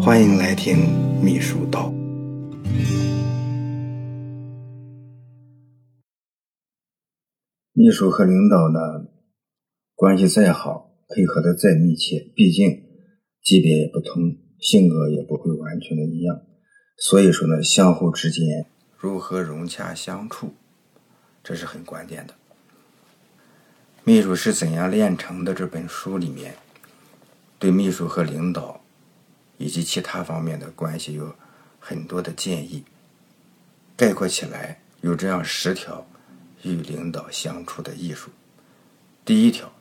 欢迎来听秘书道。秘书和领导呢，关系再好，配合的再密切，毕竟级别也不同，性格也不会完全的一样。所以说呢，相互之间如何融洽相处，这是很关键的。秘书是怎样炼成的？这本书里面，对秘书和领导以及其他方面的关系有很多的建议。概括起来，有这样十条。与领导相处的艺术，第一条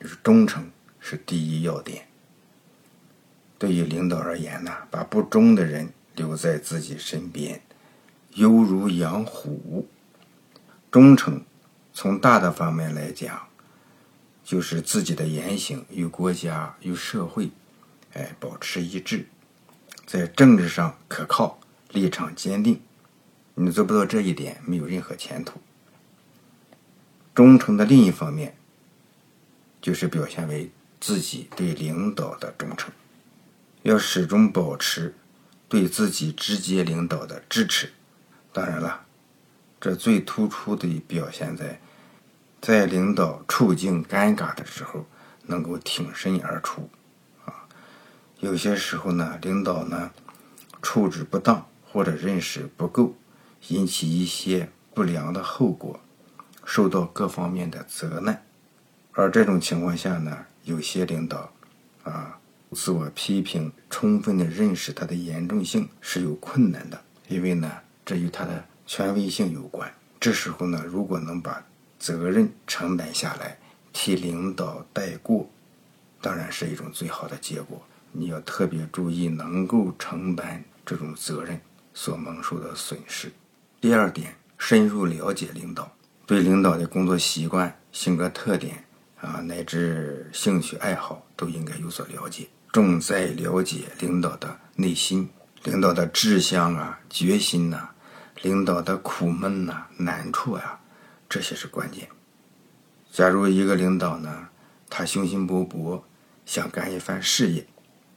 就是忠诚是第一要点。对于领导而言呢，把不忠的人留在自己身边，犹如养虎。忠诚从大的方面来讲，就是自己的言行与国家与社会，哎，保持一致，在政治上可靠，立场坚定。你做不到这一点，没有任何前途。忠诚的另一方面，就是表现为自己对领导的忠诚，要始终保持对自己直接领导的支持。当然了，这最突出的表现在在领导处境尴尬的时候，能够挺身而出。有些时候呢，领导呢处置不当或者认识不够，引起一些不良的后果。受到各方面的责难，而这种情况下呢，有些领导啊，自我批评，充分的认识它的严重性是有困难的，因为呢，这与他的权威性有关。这时候呢，如果能把责任承担下来，替领导带过，当然是一种最好的结果。你要特别注意，能够承担这种责任所蒙受的损失。第二点，深入了解领导。对领导的工作习惯、性格特点啊，乃至兴趣爱好，都应该有所了解。重在了解领导的内心、领导的志向啊、决心呐、领导的苦闷呐、难处啊，这些是关键。假如一个领导呢，他雄心勃勃，想干一番事业，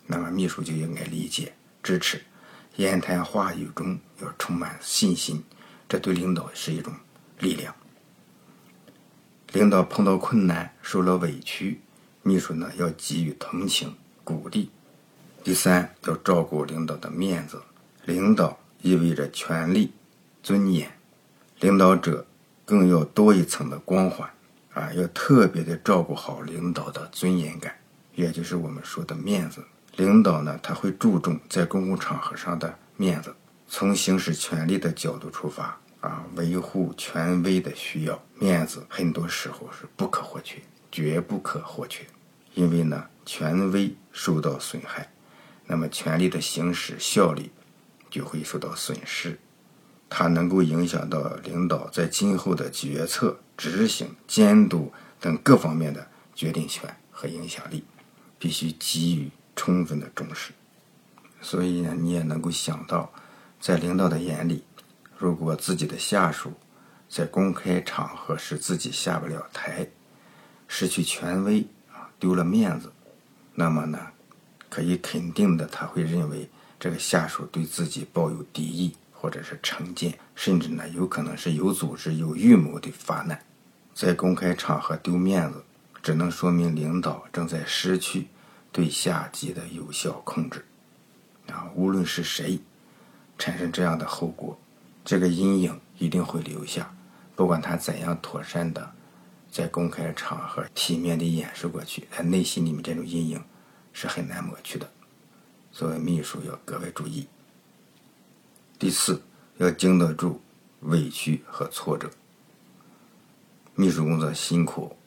那么秘书就应该理解、支持，言谈话语中要充满信心，这对领导是一种力量。领导碰到困难、受了委屈，秘书呢要给予同情、鼓励。第三，要照顾领导的面子。领导意味着权力、尊严，领导者更要多一层的光环啊！要特别的照顾好领导的尊严感，也就是我们说的面子。领导呢，他会注重在公共场合上的面子，从行使权力的角度出发。啊，维护权威的需要，面子很多时候是不可或缺，绝不可或缺。因为呢，权威受到损害，那么权力的行使效力就会受到损失，它能够影响到领导在今后的决策、执行、监督等各方面的决定权和影响力，必须给予充分的重视。所以呢，你也能够想到，在领导的眼里。如果自己的下属在公开场合使自己下不了台，失去权威啊，丢了面子，那么呢，可以肯定的，他会认为这个下属对自己抱有敌意或者是成见，甚至呢，有可能是有组织、有预谋的发难。在公开场合丢面子，只能说明领导正在失去对下级的有效控制。啊，无论是谁，产生这样的后果。这个阴影一定会留下，不管他怎样妥善的在公开场合体面的掩饰过去，他内心里面这种阴影是很难抹去的。作为秘书要格外注意。第四，要经得住委屈和挫折。秘书工作辛苦，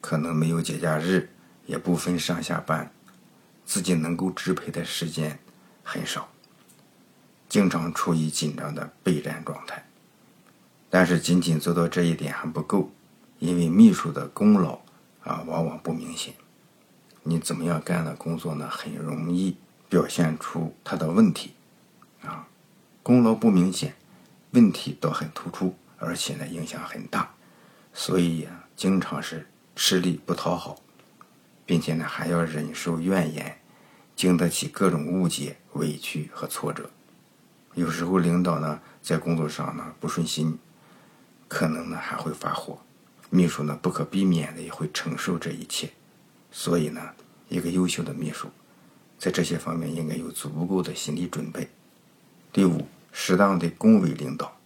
可能没有节假日，也不分上下班，自己能够支配的时间很少。经常处于紧张的备战状态，但是仅仅做到这一点还不够，因为秘书的功劳啊往往不明显。你怎么样干的工作呢？很容易表现出他的问题啊，功劳不明显，问题倒很突出，而且呢影响很大，所以呀，经常是吃力不讨好，并且呢还要忍受怨言，经得起各种误解、委屈和挫折。有时候领导呢在工作上呢不顺心，可能呢还会发火，秘书呢不可避免的也会承受这一切。所以呢，一个优秀的秘书，在这些方面应该有足够的心理准备。第五，适当的恭维领导，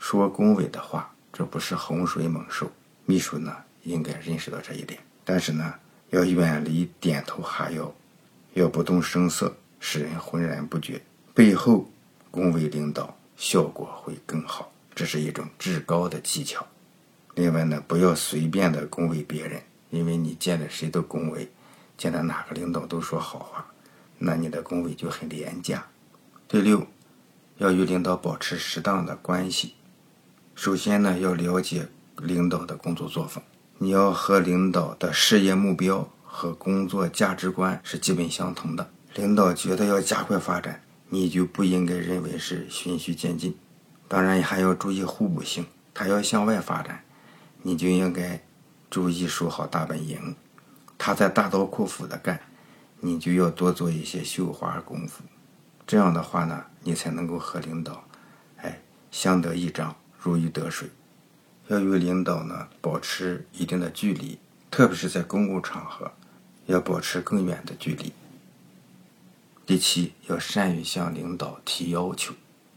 说恭维的话，这不是洪水猛兽。秘书呢应该认识到这一点，但是呢要远离点头哈腰，要不动声色，使人浑然不觉。背后。恭维领导效果会更好，这是一种至高的技巧。另外呢，不要随便的恭维别人，因为你见了谁都恭维，见了哪个领导都说好话，那你的恭维就很廉价。第六，要与领导保持适当的关系。首先呢，要了解领导的工作作风，你要和领导的事业目标和工作价值观是基本相同的。领导觉得要加快发展。你就不应该认为是循序渐进，当然还要注意互补性。他要向外发展，你就应该注意守好大本营。他在大刀阔斧的干，你就要多做一些绣花功夫。这样的话呢，你才能够和领导，哎，相得益彰，如鱼得水。要与领导呢保持一定的距离，特别是在公共场合，要保持更远的距离。第七，要善于向领导提要求。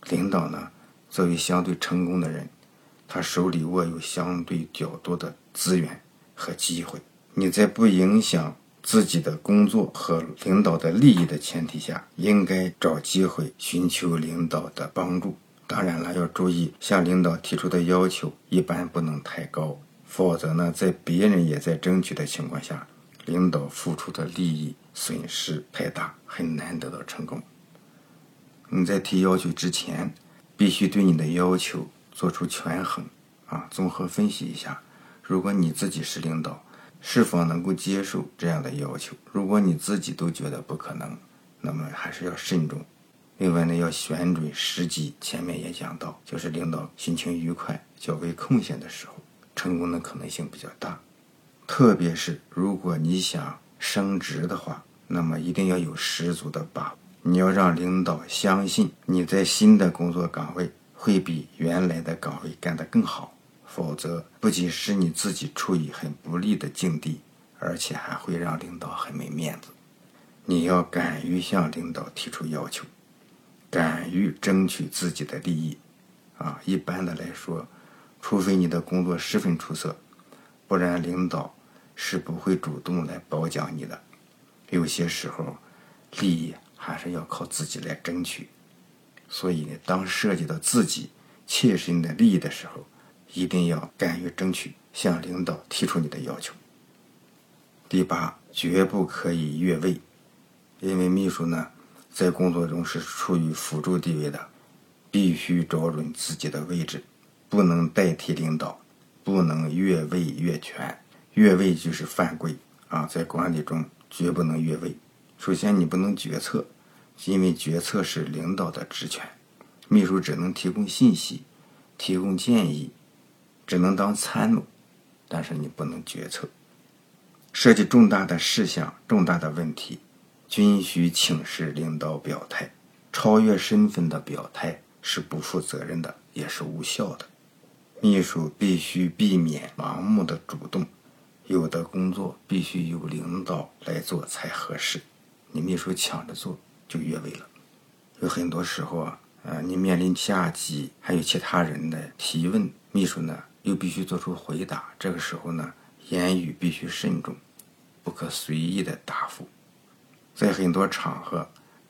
领导呢，作为相对成功的人，他手里握有相对较多的资源和机会。你在不影响自己的工作和领导的利益的前提下，应该找机会寻求领导的帮助。当然了，要注意向领导提出的要求一般不能太高，否则呢，在别人也在争取的情况下，领导付出的利益。损失太大，很难得到成功。你在提要求之前，必须对你的要求做出权衡啊，综合分析一下。如果你自己是领导，是否能够接受这样的要求？如果你自己都觉得不可能，那么还是要慎重。另外呢，要选准时机。前面也讲到，就是领导心情愉快、较为空闲的时候，成功的可能性比较大。特别是如果你想升职的话。那么一定要有十足的把握，你要让领导相信你在新的工作岗位会比原来的岗位干得更好，否则不仅使你自己处于很不利的境地，而且还会让领导很没面子。你要敢于向领导提出要求，敢于争取自己的利益。啊，一般的来说，除非你的工作十分出色，不然领导是不会主动来褒奖你的。有些时候，利益还是要靠自己来争取。所以呢，当涉及到自己切身的利益的时候，一定要敢于争取，向领导提出你的要求。第八，绝不可以越位，因为秘书呢，在工作中是处于辅助地位的，必须找准自己的位置，不能代替领导，不能越位越权。越位就是犯规啊，在管理中。绝不能越位。首先，你不能决策，因为决策是领导的职权，秘书只能提供信息、提供建议，只能当参谋，但是你不能决策。涉及重大的事项、重大的问题，均需请示领导表态。超越身份的表态是不负责任的，也是无效的。秘书必须避免盲目的主动。有的工作必须由领导来做才合适，你秘书抢着做就越位了。有很多时候啊，呃，你面临下级还有其他人的提问，秘书呢又必须做出回答，这个时候呢，言语必须慎重，不可随意的答复。在很多场合，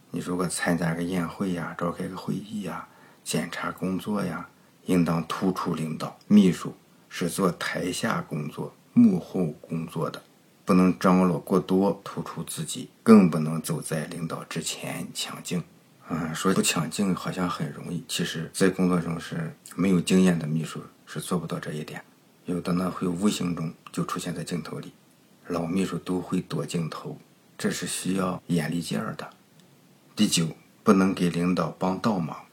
你如果参加个宴会呀、召开个会议呀、检查工作呀，应当突出领导。秘书是做台下工作。幕后工作的不能张罗过多，突出自己，更不能走在领导之前抢镜。嗯，说不抢镜好像很容易，其实，在工作中是没有经验的秘书是做不到这一点。有的呢会无形中就出现在镜头里，老秘书都会躲镜头，这是需要眼力劲儿的。第九，不能给领导帮倒忙。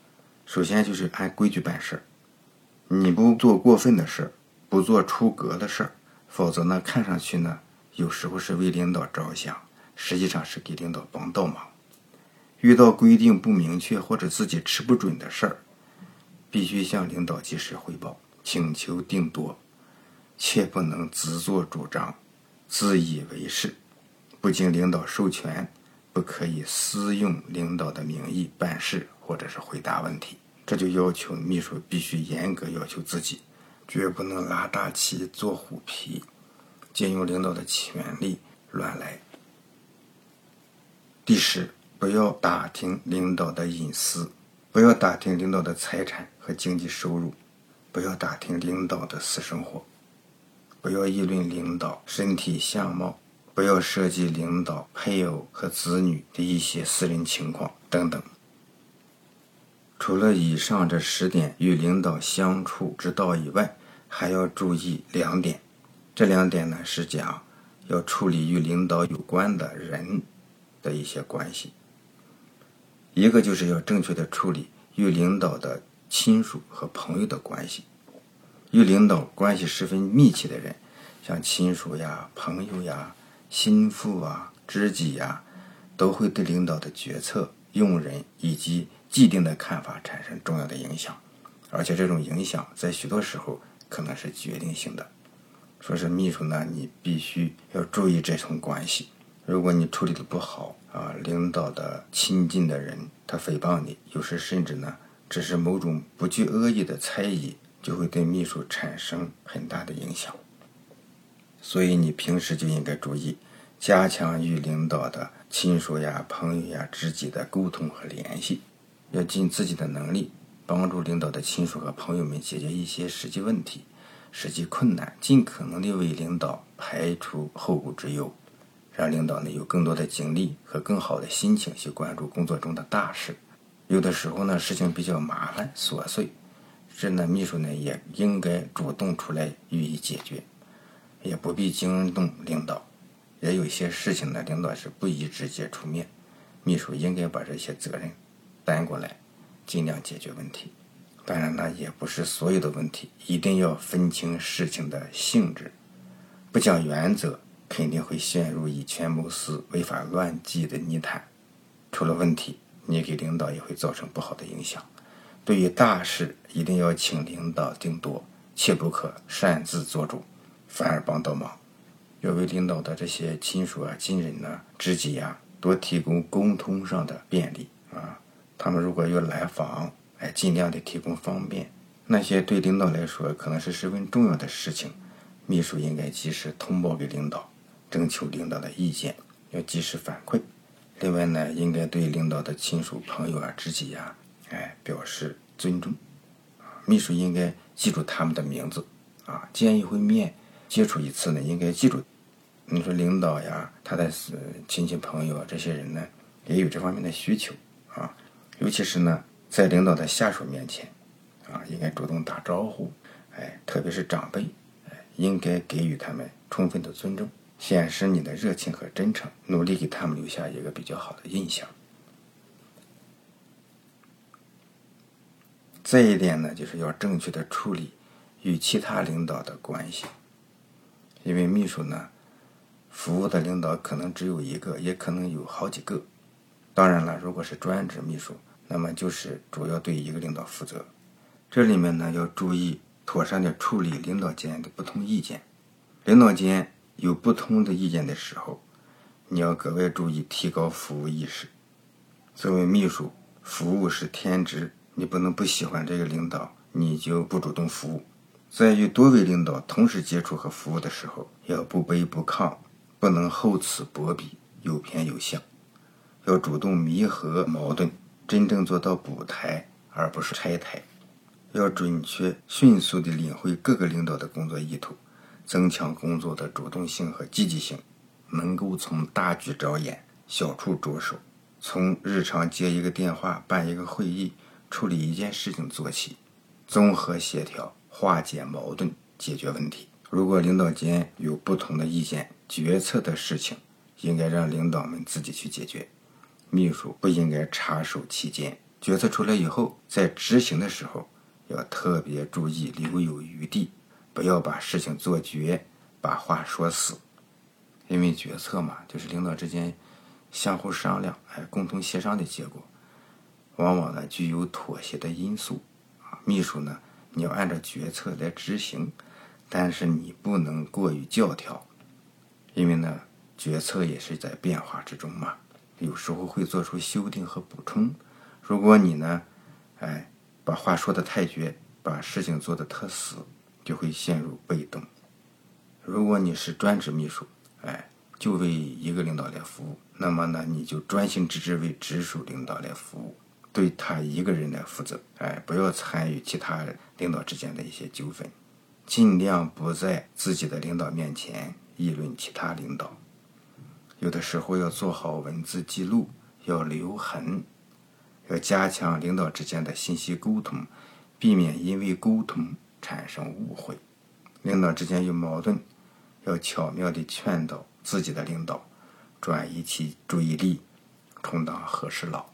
首先就是按规矩办事儿，你不做过分的事儿，不做出格的事儿。否则呢，看上去呢，有时候是为领导着想，实际上是给领导帮倒忙。遇到规定不明确或者自己吃不准的事儿，必须向领导及时汇报，请求定夺，切不能自作主张、自以为是。不经领导授权，不可以私用领导的名义办事或者是回答问题。这就要求秘书必须严格要求自己，绝不能拉大旗做虎皮，借用领导的权力乱来。第十，不要打听领导的隐私，不要打听领导的财产和经济收入，不要打听领导的私生活，不要议论领导身体相貌，不要涉及领导配偶和子女的一些私人情况等等。除了以上这十点与领导相处之道以外，还要注意两点。这两点呢是讲要处理与领导有关的人的一些关系。一个就是要正确的处理与领导的亲属和朋友的关系。与领导关系十分密切的人，像亲属呀、朋友呀、心腹啊、知己呀，都会对领导的决策、用人以及既定的看法产生重要的影响，而且这种影响在许多时候可能是决定性的。说是秘书呢，你必须要注意这层关系。如果你处理的不好啊，领导的亲近的人他诽谤你，有时甚至呢只是某种不具恶意的猜疑，就会对秘书产生很大的影响。所以你平时就应该注意，加强与领导的亲属呀、朋友呀、知己的沟通和联系，要尽自己的能力帮助领导的亲属和朋友们解决一些实际问题、实际困难，尽可能的为领导排除后顾之忧。让领导呢有更多的精力和更好的心情去关注工作中的大事。有的时候呢，事情比较麻烦琐碎，这呢秘书呢也应该主动出来予以解决，也不必惊动领导。也有些事情呢，领导是不宜直接出面，秘书应该把这些责任担过来，尽量解决问题。当然呢，也不是所有的问题一定要分清事情的性质，不讲原则。肯定会陷入以权谋私、违法乱纪的泥潭，出了问题，你给领导也会造成不好的影响。对于大事，一定要请领导定夺，切不可擅自做主，反而帮倒忙。要为领导的这些亲属啊、亲人呢、知己呀，多提供沟通上的便利啊。他们如果要来访，哎，尽量的提供方便。那些对领导来说可能是十分重要的事情，秘书应该及时通报给领导。征求领导的意见，要及时反馈。另外呢，应该对领导的亲属、朋友啊、知己呀，哎，表示尊重。秘书应该记住他们的名字啊，见一回面，接触一次呢，应该记住。你说领导呀，他的亲戚朋友啊，这些人呢，也有这方面的需求啊。尤其是呢，在领导的下属面前啊，应该主动打招呼。哎，特别是长辈，哎，应该给予他们充分的尊重。显示你的热情和真诚，努力给他们留下一个比较好的印象。再一点呢，就是要正确的处理与其他领导的关系，因为秘书呢，服务的领导可能只有一个，也可能有好几个。当然了，如果是专职秘书，那么就是主要对一个领导负责。这里面呢，要注意妥善的处理领导间的不同意见，领导间。有不同的意见的时候，你要格外注意提高服务意识。作为秘书，服务是天职，你不能不喜欢这个领导，你就不主动服务。在与多位领导同时接触和服务的时候，要不卑不亢，不能厚此薄彼、有偏有向，要主动弥合矛盾，真正做到补台而不是拆台。要准确、迅速地领会各个领导的工作意图。增强工作的主动性和积极性，能够从大局着眼、小处着手，从日常接一个电话、办一个会议、处理一件事情做起，综合协调、化解矛盾、解决问题。如果领导间有不同的意见，决策的事情应该让领导们自己去解决，秘书不应该插手其间。决策出来以后，在执行的时候要特别注意留有余地。不要把事情做绝，把话说死。因为决策嘛，就是领导之间相互商量，哎，共同协商的结果，往往呢具有妥协的因素啊。秘书呢，你要按照决策来执行，但是你不能过于教条，因为呢，决策也是在变化之中嘛，有时候会做出修订和补充。如果你呢，哎，把话说的太绝，把事情做的特死，就会陷入被动。如果你是专职秘书，哎，就为一个领导来服务，那么呢，你就专心致志为直属领导来服务，对他一个人来负责，哎，不要参与其他领导之间的一些纠纷，尽量不在自己的领导面前议论其他领导。有的时候要做好文字记录，要留痕，要加强领导之间的信息沟通，避免因为沟通产生误会。领导之间有矛盾。要巧妙地劝导自己的领导，转移其注意力，充当和事佬，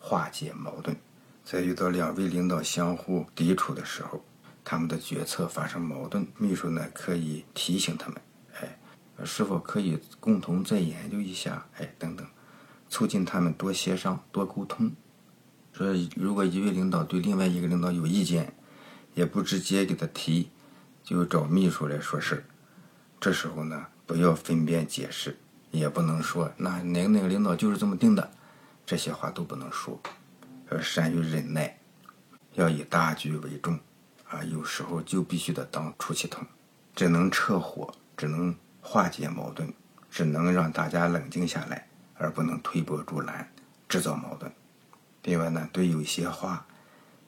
化解矛盾。在遇到两位领导相互抵触的时候，他们的决策发生矛盾，秘书呢可以提醒他们，哎，是否可以共同再研究一下，哎，等等，促进他们多协商、多沟通。说如果一位领导对另外一个领导有意见，也不直接给他提，就找秘书来说事儿。这时候呢，不要分辨解释，也不能说那哪个哪个领导就是这么定的，这些话都不能说。要善于忍耐，要以大局为重，啊，有时候就必须得当出气筒，只能撤火，只能化解矛盾，只能让大家冷静下来，而不能推波助澜，制造矛盾。另外呢，对有些话、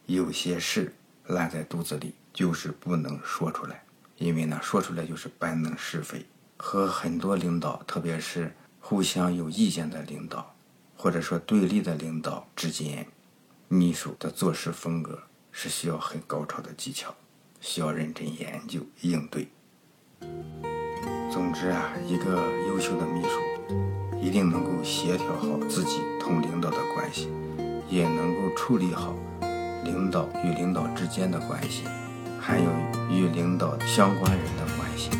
有些事烂在肚子里，就是不能说出来。因为呢，说出来就是搬弄是非，和很多领导，特别是互相有意见的领导，或者说对立的领导之间，秘书的做事风格是需要很高超的技巧，需要认真研究应对。总之啊，一个优秀的秘书一定能够协调好自己同领导的关系，也能够处理好领导与领导之间的关系。还有与领导相关人的关系。